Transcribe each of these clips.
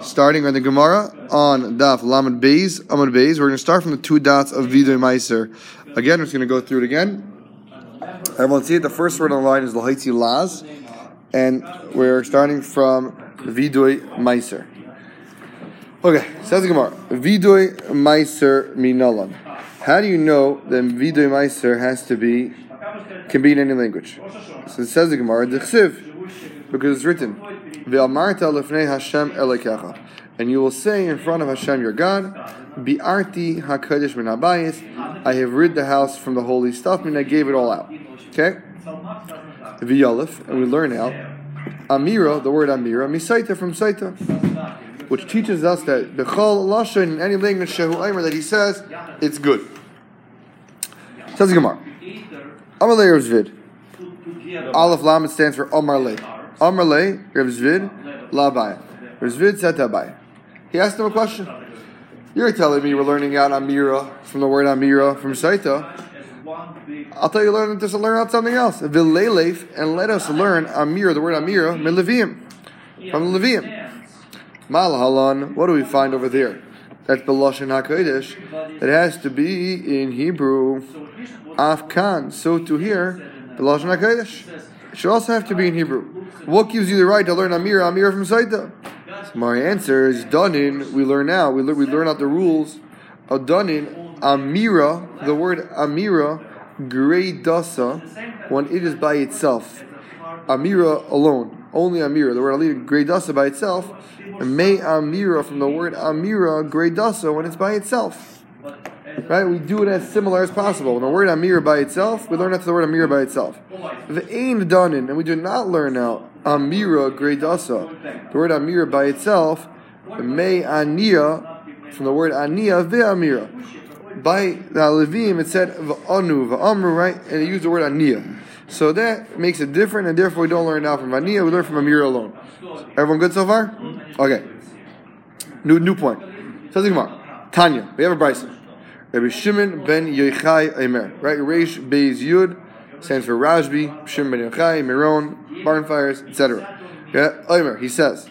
starting on the Gemara on Daf Lamed Beis, Amud Beis. We're going to start from the two dots of Vidoy Meiser. Again, we're just going to go through it again. Everyone see it. The first word on the line is Lahaitzi Laz, and we're starting from Vidoy Meiser. Okay, says the Gemara. Vidoy Meiser Minalan. How do you know that Vidoy Meiser has to be, can be in any language? So it says the Gemara, because it's written, And you will say in front of Hashem your God, Bi'arti hakadosh min habayis. I have rid the house from the holy stuff, and I gave it all out. Okay? V'yalef, and we learn out, Amira, the word Amira, misaita from saita, which teaches us that bechol lashon in any language shehu aimer that he says it's good. Says the Gemara. Amalei Rav Zvid. Aleph Lamed stands for Omar Le. Omar Le, Rav Zvid, La Abaya. Rav Zvid said to Abaya. He asked him a question. You're telling me we're learning out Amira from the word Amira from Saita. I'll tell you, learn just learn out something else. Vileleif, and let us learn Amira, the word Amira, Levium, from Levium. Malhalan, what do we find over there? That's Beloshin HaKodesh. It has to be in Hebrew. Afkan. So to hear Beloshin HaKodesh. It should also have to be in Hebrew. What gives you the right to learn Amir, Amir from Saita? My answer is Dunin. We learn now. We, learn, we learn out the rules of Dunin. Amira, the word Amira, Grey when it is by itself. Amira alone, only Amira. The word Aliyah, Grey by itself. May Amira from the word Amira, Grey when it's by itself. Right? We do it as similar as possible. When the word Amira by itself, we learn out the word Amira by itself. The ain Danin, and we do not learn out Amira, Grey Dasa. The word Amira by itself. May Ania, from the word Ania, Ve'amira by the Levim, it said v'anu v'amru, right? And it used the word aniya. So that makes it different, and therefore we don't learn now from aniya. We learn from Amira alone. Everyone good so far? Okay. New new point. Tanya. We have a brisa. Rabbi Shimon ben Yochai Eimer. Right? Reish Beis Yud stands for Rashbi, Shimon ben Yochai, Miron, barn fires, etc. Yeah. Eimer. He says.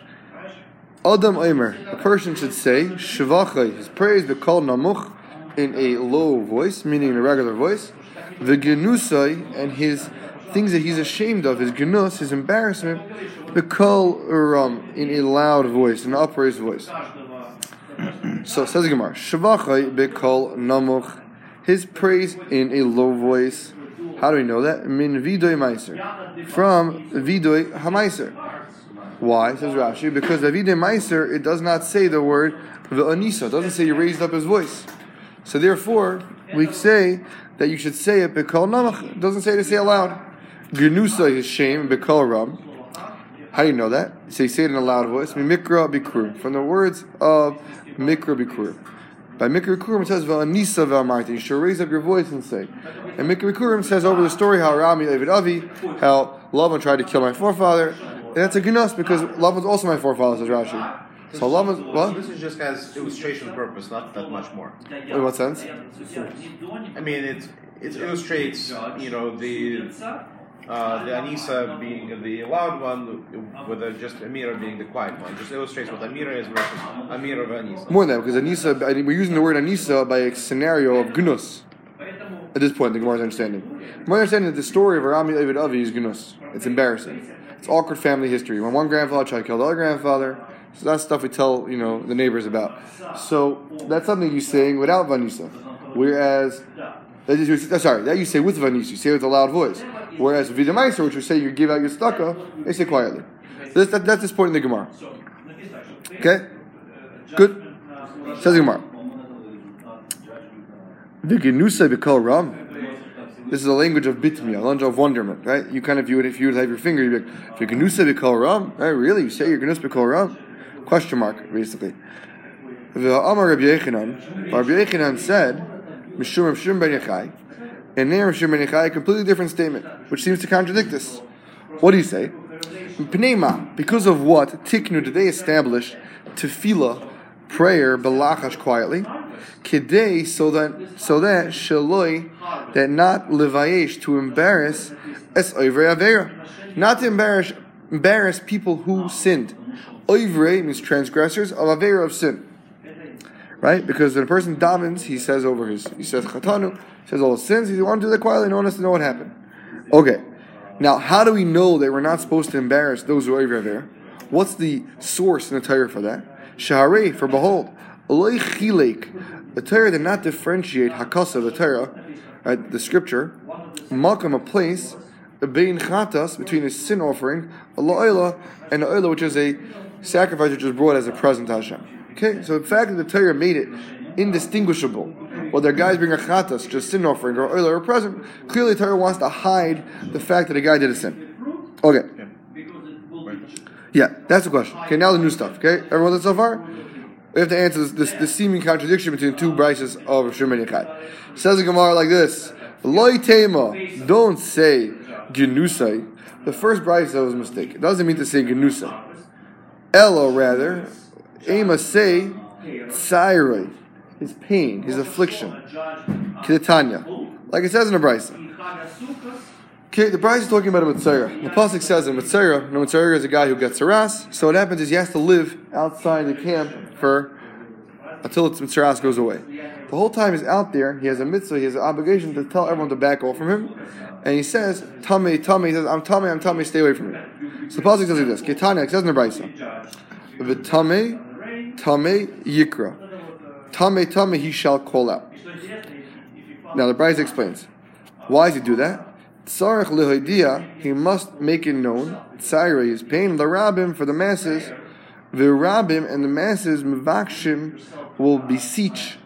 Adam Eimer. A person should say Shavachai. His praise be called Namuch in a low voice, meaning in a regular voice. The genusai and his things that he's ashamed of, his genus, his embarrassment, the kol uram in a loud voice, an upraised voice. So says Gemara, shavachai bekol namuch, his praise in a low voice. How do we know that? Min vidoy meiser, from vidoy hameiser. Why? Says Rashi, because vidoy meiser it does not say the word v'anisa. It doesn't say he raised up his voice. So therefore, we say that you should say it bekol namach. It doesn't say to say aloud. Genusa is shame bekol ram. How do you know that? So you say it in a loud voice. Mikra. From the words of mikra bikru. By mikra bikurim it says v'anisa v'amarti. You should raise up your voice and say. And mikra bikurim says over the story how Rami David Avi, how Lavan tried to kill my forefather. And that's a genus because Lavan's also my forefather, says Rashi. So was what? This is just as illustration purpose, not that much more. In what sense? I mean, it it illustrates, you know, the uh, the Anisa being the loud one, with the just Amira being the quiet one. Just illustrates what Amira is versus Amira of Anisa. More than that, because Anisa, we're using the word Anisa by a scenario of Gunus. At this point, the Gemara's understanding. My understanding that the story of Arami Oved Avi is Gunus. It's embarrassing. It's awkward family history. When one grandfather tried to kill the other grandfather, so that's stuff we tell you know the neighbors about. So that's something you saying without vanisa. Whereas that is, sorry, that you say with vanisa, you say it with a loud voice. Whereas vidamaiser, which you say you give out your stucca, they say quietly. This, that, that's this point in the Gemara. Okay, good. Says the Gemara. Vigenusa b'kol ram. This is a language of bitmi, a language of wonderment, right? You kind of view it if you would have your finger, you'd be like, Vigenusa b'kol ram. Right? Really? You say you're genus b'kol ram? Question mark, basically. The Amar Rabbi Yechanan, Rabbi Yechanan said, Mishum Mishum Ben Yechai, and Ben Yechai, a completely different statement, which seems to contradict this. What do you say? Pneima, because of what tiknu did they establish tefillah, prayer, belachash quietly, kidei, so that so that shaloi, that not levayesh to embarrass es avera, not to embarrass embarrass people who sinned. Oivre means transgressors of Avera of sin. Right? Because when a person davens, he says over his, he says Chatanu, says all his sins, he wants to do that quietly, no one has to know what happened. Okay. Now, how do we know that we're not supposed to embarrass those who are Avera? What's the source in the Torah for that? Shaharei, for behold, the Torah did not differentiate Hakasa, the Torah, right, the scripture, Malkam, a place, between a sin offering, a la'ila, and oila, which is a sacrifice which is brought as a present to Hashem. Okay, so the fact that the Torah made it indistinguishable, whether guys bring a chatas, just sin offering, or oila, or a present, clearly Torah wants to hide the fact that a guy did a sin. Okay. Yeah, that's the question. Okay, now the new stuff. Okay, everyone that so far? We have to answer this, this, this seeming contradiction between two brises of Shemini Yechad. Says the Gemara like this: Loi tema, don't say genusai. The first brise was a mistake. It doesn't mean to say genusai. Elo rather, ema say tsairoi, his pain, his affliction. Kidatanya, like it says in the brise. Okay, the Bryce is talking about a Mitzayra. The Pasuk says a Mitzayra, no is a guy who gets harassed, so what happens is he has to live outside the camp for until its Mitzayras goes away. The whole time he's out there, he has a mitzvah, he has an obligation to tell everyone to back off from him, and he says, Tummy, Tummy, he says, I'm Tummy, I'm Tummy, stay away from me. So the Pasuk says like this, Ketanya, it says in the Bryce, V'Tummy, Tummy, Yikra. Tummy, Tummy, he shall call out. Now the Bryce explains. Why does he do that? Tzarech lehoidia, he must make it known. Tzaira, his pain, the rabbim for the masses. The rabbim and the masses, mevakshim, will beseech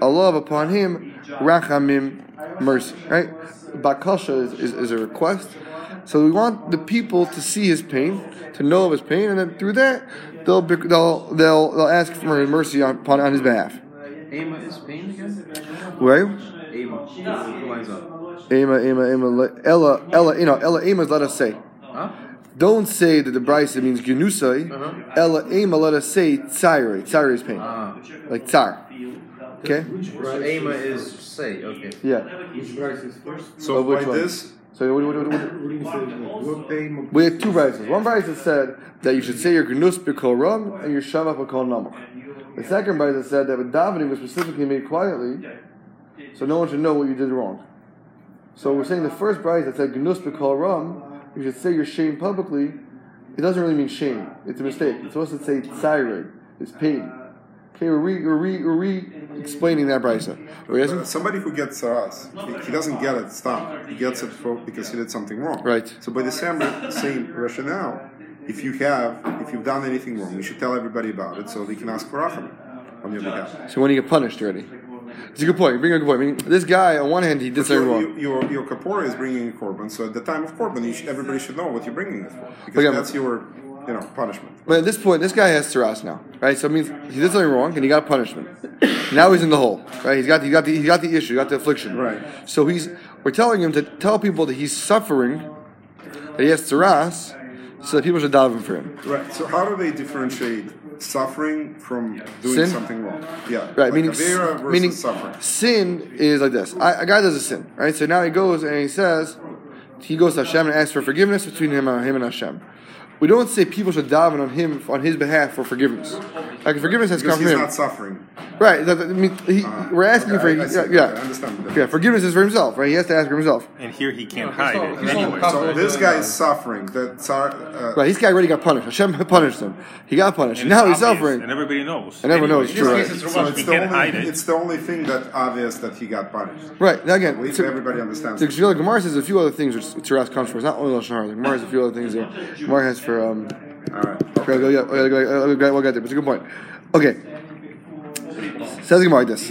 Allah upon him, rachamim, mercy. Right? Bakasha is, is, is a request. So we want the people to see his pain, to know of his pain, and then through that, they'll they'll they'll they'll ask for mercy on, upon on his behalf. Ema is pain again? Where? Ema. Two lines up. Ema, Ema, Ema, Ella, Ella, you know, Ella, Ema, let us say. Huh? Don't say that the Bryce means Genusai. Uh-huh. Ella, Ema, let us say Tsire. Tsire is pain. Ah. Like Tsar. Okay? So Ema is say, okay. Yeah. Which price is first? Of So which by one? this, So what, what, what, what, What do? What we had two Bryces. One Bryce said that you should say your Genus B'Kol Ram and your Shavach B'Kol Namach. The second Bryce that said that the davening was specifically made quietly, so no one should know what you did wrong. So we're saying the first Bryce that said gnus B'Kol Ram, you should say your shame publicly. It doesn't really mean shame. It's a mistake. It's supposed to say Tzaire. It's pain. Okay, we're re, we're re, we're re-explaining that Bryce. Are you uh, somebody who gets saras, he, he doesn't get it. Stop. He gets it for, because he did something wrong. Right. So by the same same rationale, if you have, if you've done anything wrong, you should tell everybody about it so they can ask for racham on your behalf. So when you get punished already. It's a good point. You bring a good point. I mean, this guy, on one hand, he did something wrong. your, your kapora is bringing a korban, so at the time of korban, you should, everybody should know what you're bringing it for because that's your, you know, punishment. But at this point, this guy has Saras now, right? So it means he did something wrong and he got punishment. now he's in the hole, right? He's got, he got the, he got the issue, he got the affliction. Right. So he's, we're telling him to tell people that he's suffering, that he has Saras, so that people should daven for him. Right. So how do they differentiate suffering from doing Sin? something wrong? Yeah. Right, like meaning, avera versus meaning suffering. sin is like this. I, a guy does a sin, right? So now he goes and he says, he goes to Hashem and asks for forgiveness between him and him and Hashem. We don't say people should daven on him on his behalf for forgiveness. Like forgiveness has Because come he's from him, not suffering. right? that- that- I mean, he, we're asking Okay, for I- I see. yeah, Okay, yeah. I understand that. yeah. Forgiveness is for himself, right? He has to ask for himself, And here he can't No, hide he's it not- he's not anyway. So this guy is suffering. That tsar, uh, right? This guy already got punished. Hashem punished him. He got punished. And now he's obvious, suffering. And everybody knows. And everyone knows, Anyway, true, In this case, it's so it's the only it. it's the only thing that's obvious that he got punished. Right now again, so- everybody understands. So the Gemara says a few other things which Taras comes from. It's not only Lashon Hara. The Gemara has a few other things there. Gemara has for um. All right. Okay, yeah, okay, uh, we'll get- we'll get there. It's a good point. Okay. Says the Gemara this.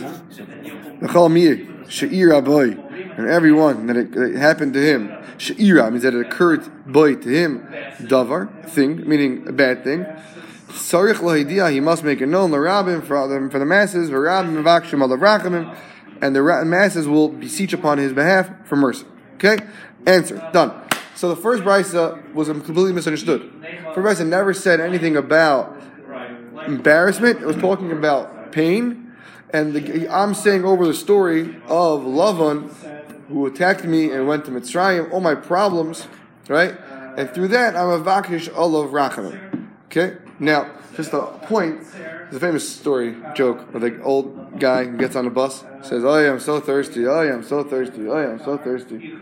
L'chol mir she'ira boy, and everyone that it, that it happened to him. She'ira means that it occurred boy to him. Davar thing, meaning a bad thing. Sarich lahidia, he must make it known. L'rabim for the for the masses. V'rabim v'akshim alavrachamim, and the masses will beseech upon his behalf for mercy. Okay, answer done. So the first brisa was completely misunderstood. First brisa never said anything about embarrassment. It was talking about pain. And the, I'm saying over the story of Lavan, who attacked me and went to Mitzrayim, all my problems, right? And through that, I'm a vakish olav rachamim. Okay? Now, just a point. There's a famous story, joke, where the old guy gets on the bus, says, "Oh yeah, I'm so thirsty. Oh yeah, I'm so thirsty. Oh yeah, I'm so thirsty."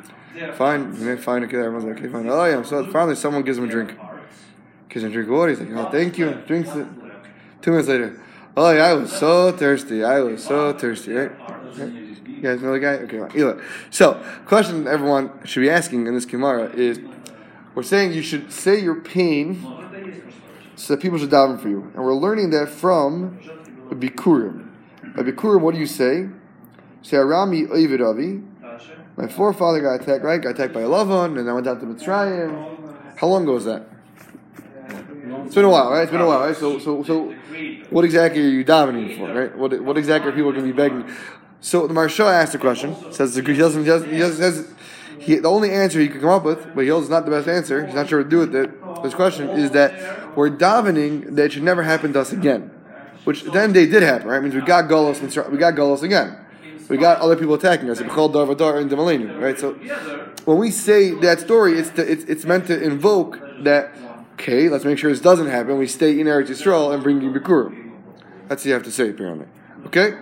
Fine, fine. Okay, everyone's like, "Okay, fine." Oh yeah, so. Finally, someone gives him a drink. Gives him a drink of water. He's like, "Oh, thank you." Drinks it. Two minutes later, oh yeah, I was so thirsty. I was so thirsty. Right? You guys know the guy? Okay, fine. Either. So, question everyone should be asking in this Gemara is, we're saying you should say your pain so that people should daven for you. And we're learning that from Bikurim. By Bikurim, what do you say? Say, Arami Ovid Avi. My forefather got attacked, right? Got attacked by a Lavan, and I went down to Mitzrayim. How long ago was that? It's been a while, right? It's been a while, right? So, so, so, what exactly are you davening for, right? What, what exactly are people going to be begging? So the Maharsha asked a question. Says he doesn't, he doesn't, he doesn't he, the only answer he could come up with, but he knows not the best answer. He's not sure what to do with it. This question is that we're davening that it should never happen to us again, which then they did happen, right? It means we got Golos, we got Golos again. We got other people attacking us. Called Darvadar and Demalenu, right? So when we say that story, it's, to, it's it's meant to invoke that. Okay, let's make sure this doesn't happen. We stay in Eretz Yisrael and bring you Bikurim. That's what you have to say, apparently. Okay,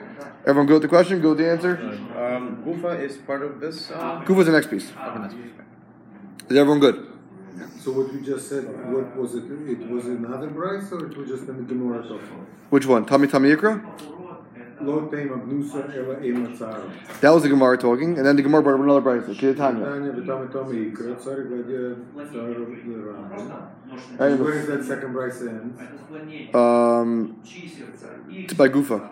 everyone, go with the question. Go with the answer. Um, Gufa is part of this. Uh, is the next piece. okay, Is everyone good? So what you just said, what was it? It was another Bryce or it was just in the Gemara so far? Which one? Tami Tami Yikra? That was the Gemara talking, and then the Gemara brought up another brayso. Tanya. Tanya v'tame tome ikra, tzara gladya tzara l'ram. Right, Where is that second Bryce end? Um, it's by Gufa.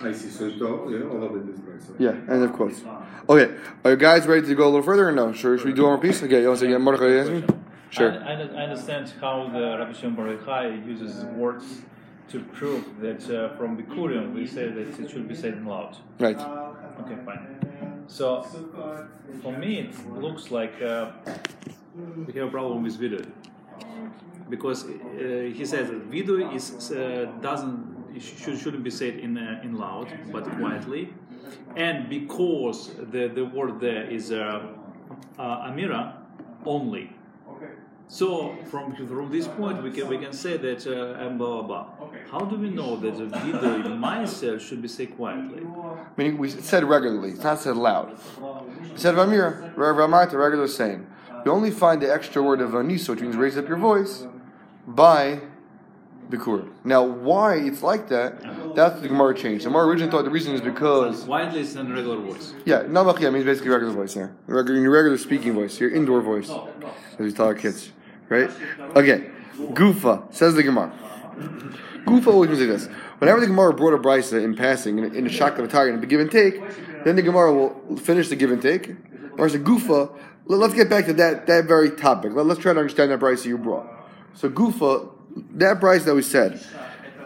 I see, so it's all, yeah, all of it is Bryce. Yeah, end of quotes. Okay, are you guys ready to go a little further or no? Sure, should we do one more piece? Okay, you want to say again, Mordechai, you ask me? Sure. I, I, I understand how the Rabbi Shimon Bar Yochai uses words to prove that uh, from Bikurim we say that it should be said in loud. Right. Okay, fine. So for me, it looks like uh, we have a problem with video because uh, he says that video is uh, doesn't should, shouldn't be said in uh, in loud but quietly, and because the the word there is uh, uh, amira only. So from from this point we can we can say that uh, and blah blah blah. How do we know that the video in myself should be said quietly? Meaning, we said regularly, it's not said loud. We said Vamir, Ramar, the regular saying. You only find the extra word of Aniso, which means raise up your voice, by Bikur. Now, why it's like that, that's the Gemara change. The Gemara originally thought the reason is because, Quietly is in regular voice. yeah, Namachia means basically regular voice here. Regular, your regular speaking voice, your indoor voice, as we tell our kids. Right? Okay. Gufa, says the Gemara. Gufa always means like this. Whenever the Gemara brought a brisa in passing, in, in a shak of a in a give and take, then the Gemara will finish the give and take. Or a Gufa, let- let's get back to that, that very topic. Let, us try to understand that brisa you brought. So Gufa, that brisa that we said,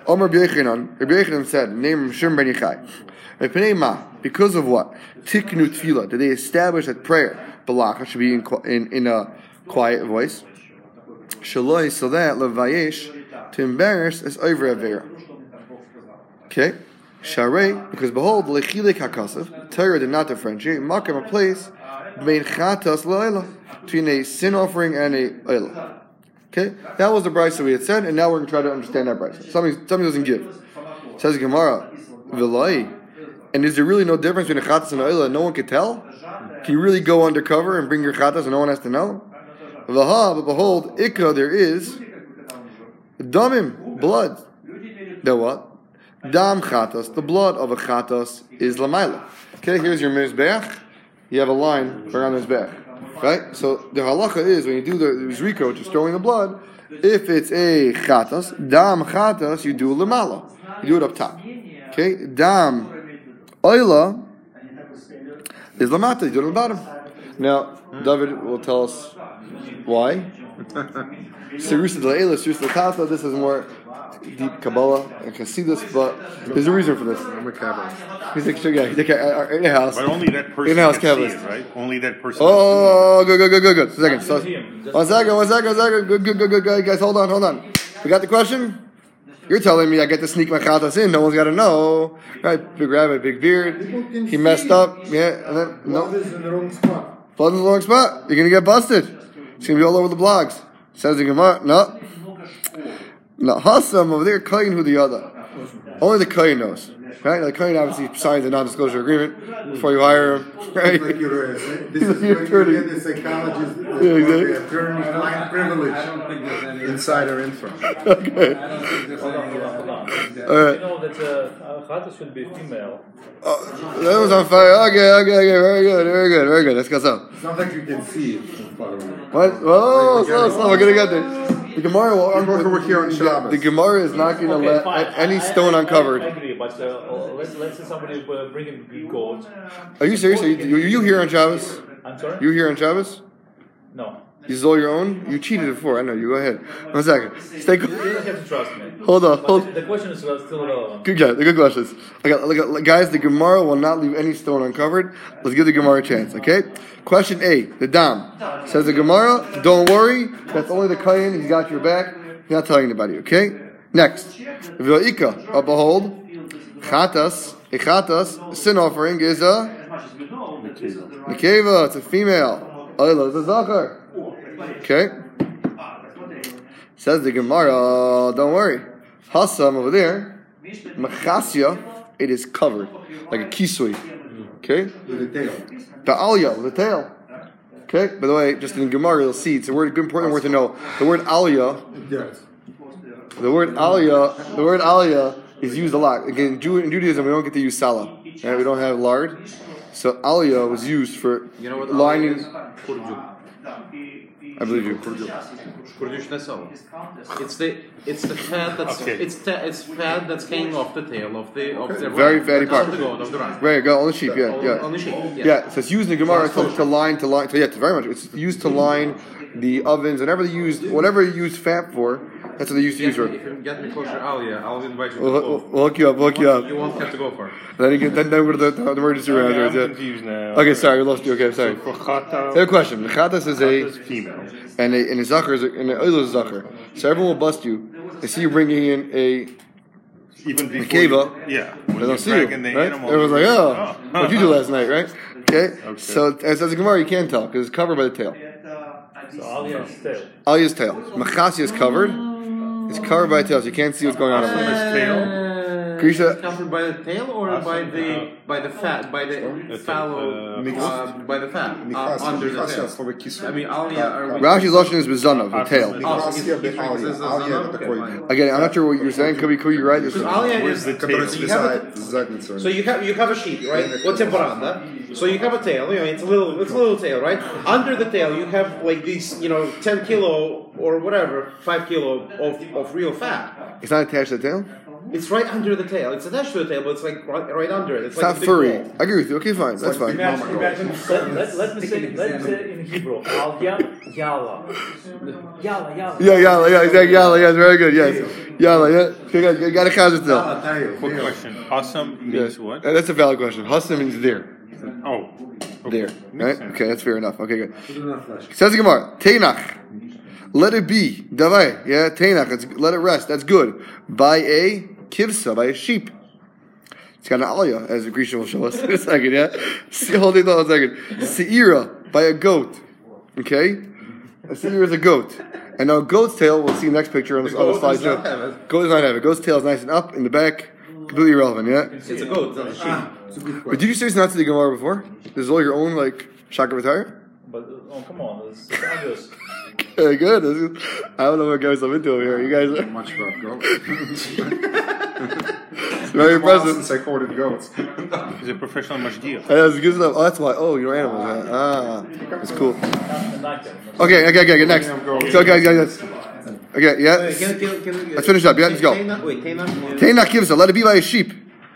Omer Rabbi Yochanan, Rabbi said, name Shem Ben Ma, because of what? Tiknu Tefillah. Did they establish that prayer, Balacha, should be in, in, in a quiet voice? Shaloi, so that levayesh to embarrass is over avera. Okay, sharei because behold lechilik hakasav Torah did not differentiate makam a place between between a sin offering and a oila. Okay, that was the price that we had said, and now we're going to try to understand that price. Something something doesn't give. Says Gemara, vilai. And is there really no difference between a chatas and a oila? No one could tell. Can you really go undercover and bring your chatas and no one has to know? Vaha, but behold, ikka, there is damim, blood. The what? Dam chatas, the blood of a chatas is lamaila. Okay, here's your mizbeach. You have a line around the mizbeach, right? So the halacha is when you do the zriko, which is throwing the blood. If it's a chatas, dam chatas, you do lamala. You do it up top. Okay, dam oila is lamata. You do it on the bottom. Now, David will tell us why. Sirusa De'ela, Sirusa Tata, this is more deep Kabbalah and Hasidus, but there's a reason for this. I'm a Kabbalist. He's like, sure, yeah, he's like, uh, uh, in the house. But only that person In-house can see Kabbalist. it, right? Only that person. Oh, good, good, good, good, good. Second, so, one second, one second, one second. Good, good, good, good, good. Guys, hold on, hold on. We got the question? You're telling me I get to sneak my chatas in. No one's got to know. Right, big rabbit, big beard. He messed up. Yeah, and then, no. Blood is in the wrong spot. Blood in the wrong spot. You're gonna get busted. It's gonna be all over the blogs. Says the Gemara. No. No, Hassam over there, Kain who the other. Only the Kain knows. Right? The Kain obviously signs a non-disclosure agreement before you hire him. Right? Like you're, uh, this is where attorney. you the psychologist, uh, Yeah, exactly. attorney-client privilege. Insider info. Okay. Hold on, hold on, hold on. All right. You know that uh, Chata should be female. Oh, that was on fire. Okay, okay, okay. Very good, very good, very good. Let's go. So, It's not like you can see it from far away. what? Oh, slow, slow. We're gonna get there. The Gemara will. Both were here on Shabbos. the Gemara is not gonna Okay, let fine. any I- stone I, uncovered. I, I agree, but uh, let's, let's say somebody uh, bring a goat. Are you serious? Are you, you here on Shabbos? I'm sorry? You here on Shabbos? no. This is all your own? You cheated before. I know. You go ahead. One second. Stay. cool. You don't have to trust me. Hold on. But Hold. the question is uh, still relevant. Good guys. Good questions. I got, I got, guys, the Gemara will not leave any stone uncovered. Let's give the Gemara a chance, okay? Question A, the Dam. Says the Gemara, don't worry, that's only the Kayan, he's got your back. He's not telling anybody, okay? Next. V'ika, uh, behold, Chatas, a Chatas, sin offering is a Nekeva, it's a female. Oila is a Zachar. Okay? Says the Gemara, don't worry. Hassam over there, Machasya, it is covered like a kisui. Okay? With the tail. The alya, the tail. Okay? By the way, just in Gemara, you'll see it's a word, important word to know. The word alya, Yes. the word alya, the word alya is used a lot. Again, in Judaism, we don't get to use salah. Right? We don't have lard. So alya was used for You know what lining. Is? Kurdu. I believe you. Kurdish nesel. It's the it's the fat that's Okay. it's ta- it's fat that's hanging off the tail of the of the Very ram. fatty Of part. the goat, of the ram. There go, on the sheep, yeah, On- yeah. on the sheep, yeah. Yeah, so it's used in the Gemara to, to line, to line, to, yeah, to very much. It's used to line the ovens, and whatever they use, whatever you use fat for, that's what they used to use for. me, if you get me closer, Alia, I'll invite you to We'll, we'll, hook you up, we'll hook you up. You won't have to go for it. Then, you can, then, then we're the, the emergency room Okay, I'm yeah. confused now. Okay, sorry, we lost you. Okay, sorry. For chata, Same question. The chatas is is a female. and a and a zacher is a, and a oil is a zacher. So everyone will bust you. They see you bringing in a Even before Kiva, you, yeah, they when don't see you, dragging the right? animal, Everyone's like, oh, oh. what'd you do last night, right? Okay. So as as a gemara, you can't tell because it's covered by the tail. So Alia is tail. Alia's tail. Machasi is covered. It's covered by the tail, so you can't see what's going on. Tail. Grisha, covered by the tail or by the by the fat by the fallow uh, by the fat uh, under the tail? I mean, Alia. Rashi's lashon is oh, bezanav, the tail. Again, I'm not sure what you're saying. Could be cool. You're right. Alia the tail. So you have you have a sheep, right? What temporanda? So you have a tail. You know, it's a little it's a little tail, right? Under the tail, you have like these, you know, ten kilo or whatever, five kilo of of real fat. It's not attached to the tail. It's right under the tail. It's attached to the tail, but it's like right, right under it. It's, It's like not a big furry. ball. I agree with you. Okay, fine. That's fine. Let, let, let me say, let me say in Hebrew, Alia, Yala. Yala, Yala. Yeah, yalla, yeah, exactly. Yalla, yes, very good. Yes, yalla, yeah. You got, you got a chazit still. Ah, Quick question. Awesome means Yeah. what? Uh, That's a valid question. Husna means there. Oh, okay. There. Right? sense. Okay, that's fair enough. Okay, good. Do not flash. Says the Gemara, Teinach. Let it be. Davai. Yeah, Teinach. It's, let it rest. That's good. By a kivsa, by a sheep. It's got an aliyah, as the Grisha will show us in a second, yeah? See, hold it on a second. Seira, by a goat. Okay? A seira is a goat. And now a goat's tail, we'll see next picture on the, on the goat slide does not show. have it. Goat does not have it. Goat's tail is nice and up in the back. Completely irrelevant, yeah? It's a goat, it's not a sheep. Ah, it's a good But did you seriously not see the Gemara before? This is all your own, like, shaka retire? But, oh, come on, it's obvious. Okay, good. Is, I don't know what guys I'm into over here. You guys are Much about goats. it's very impressive. Since I quoted goats. He's a professional mashgiach. Hey, That's good stuff. Oh, that's why. Oh, you're animals. huh? Ah, that's cool. Not, not them. Okay, okay, okay, okay. Next. So, guys, guys, guys. Okay, yeah. Wait, can, can, can, Let's finish up, yeah, let's go. Tainach, wait, Tainach. Tainach gives Let it be by a sheep.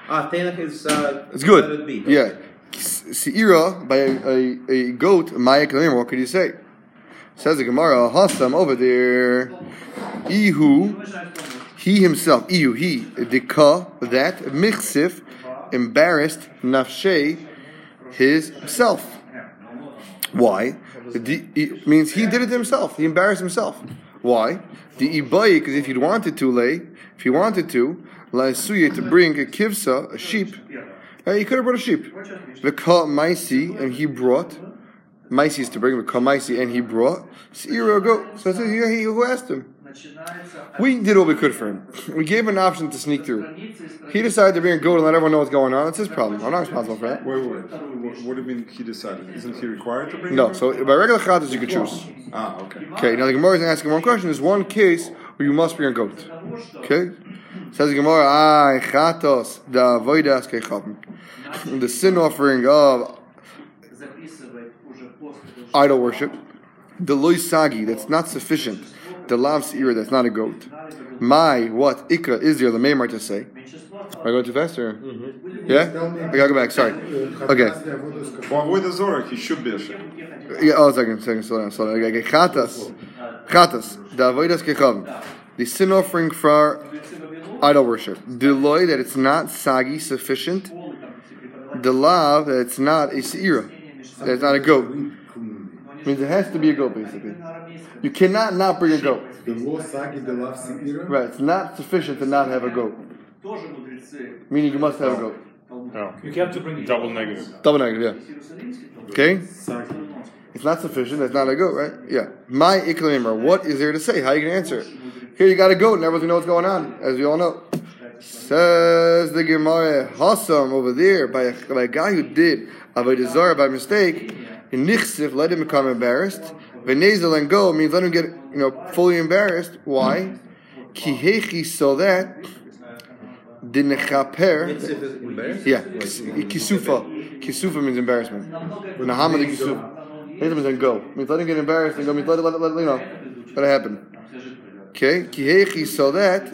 Ah, Tainach is. Uh, It's good. Let it be. Yeah. Seira by a, a, a goat. Maya Kalim. What could you say? Says the Gemara. Hassam over there. Ihu. He himself. Ihu. He. Dika. That. Michsif. Embarrassed. Nafshe. His self. Why? The, means he did it himself. He embarrassed himself. Why? The ibayi, because if he wanted to lay, if he wanted to, laisuye to bring a kivsa, a sheep, uh, he could have brought a sheep. V'ka maisi, and he brought. Maisi is to bring v'ka maisi, and he brought. Seira a goat. So it's he who asked him. We did what we could for him. We gave him an option to sneak through. He decided to bring a goat and let everyone know what's going on. It's his problem. I'm not responsible for that. Wait, wait, wait. What, do you mean he decided? Isn't he required to bring No, so by regular chatas you could choose. Ah, okay. Okay, now the Gemara is asking one question. There's one case where you must bring a goat. Okay? Says the Gemara, Ay, chatos, da voidas kechavim. The sin offering of idol worship. The loy sagi, that's not sufficient. The lav seira, that's not a goat. My, what, ikra, is there, the Maymar to say. Am I going too fast or? Mm-hmm. Yeah? I gotta go back, sorry. Okay. For avoid the Zorak, he should be a Shem. Yeah, oh, second, second, slow down, slow down. Okay, okay. Chatas. Chatas. The avodas kechavim. The sin offering for idol worship. Deloy, that it's not sagi sufficient. The lav, that it's not a seira. That it's not a goat. Means it has to be a goat, basically. You cannot not bring a goat. The law sagi the lav seira. Right, it's not sufficient to not have a goat. Meaning you must have a goat. Oh. You have to bring it. Double negative. Double negative, yeah. Okay? It's not sufficient, it's not a goat, right? Yeah. My iklamimar, what is there to say? How are you going to answer it? Here you got a goat and everyone's going to know what's going on, as we all know. Says the Gemara, Hassam over there, by a, by a guy who did Avodah Zarah by mistake, in Nichsif, let him become embarrassed. Venezel and go means let him get, you know, fully embarrassed. Why? Kihechi, so that the nechaper. Yeah, kisufa. Kisufa means embarrassment. Nahama the kisufa. Neither means go. Means let him get embarrassed and go. Means let let let you know, let it happen. Okay, kihechi so that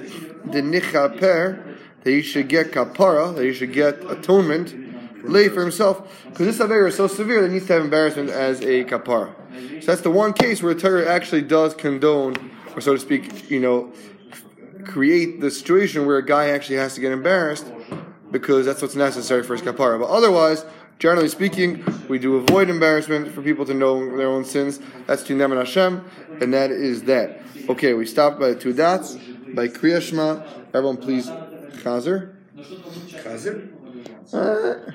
the nichaper that he should get kapara, that he should get atonement, lay for himself, because this avera is so severe that he needs to have embarrassment as a kapara. So that's the one case where Torah actually does condone, or so to speak, you know, create the situation where a guy actually has to get embarrassed because that's what's necessary for his kapara. But otherwise, generally speaking, we do avoid embarrassment for people to know their own sins. That's to them and Hashem, and that is that. Okay, we stopped by the two dots, by Kriya Shema. Everyone please, Chazer. Chazer? Uh,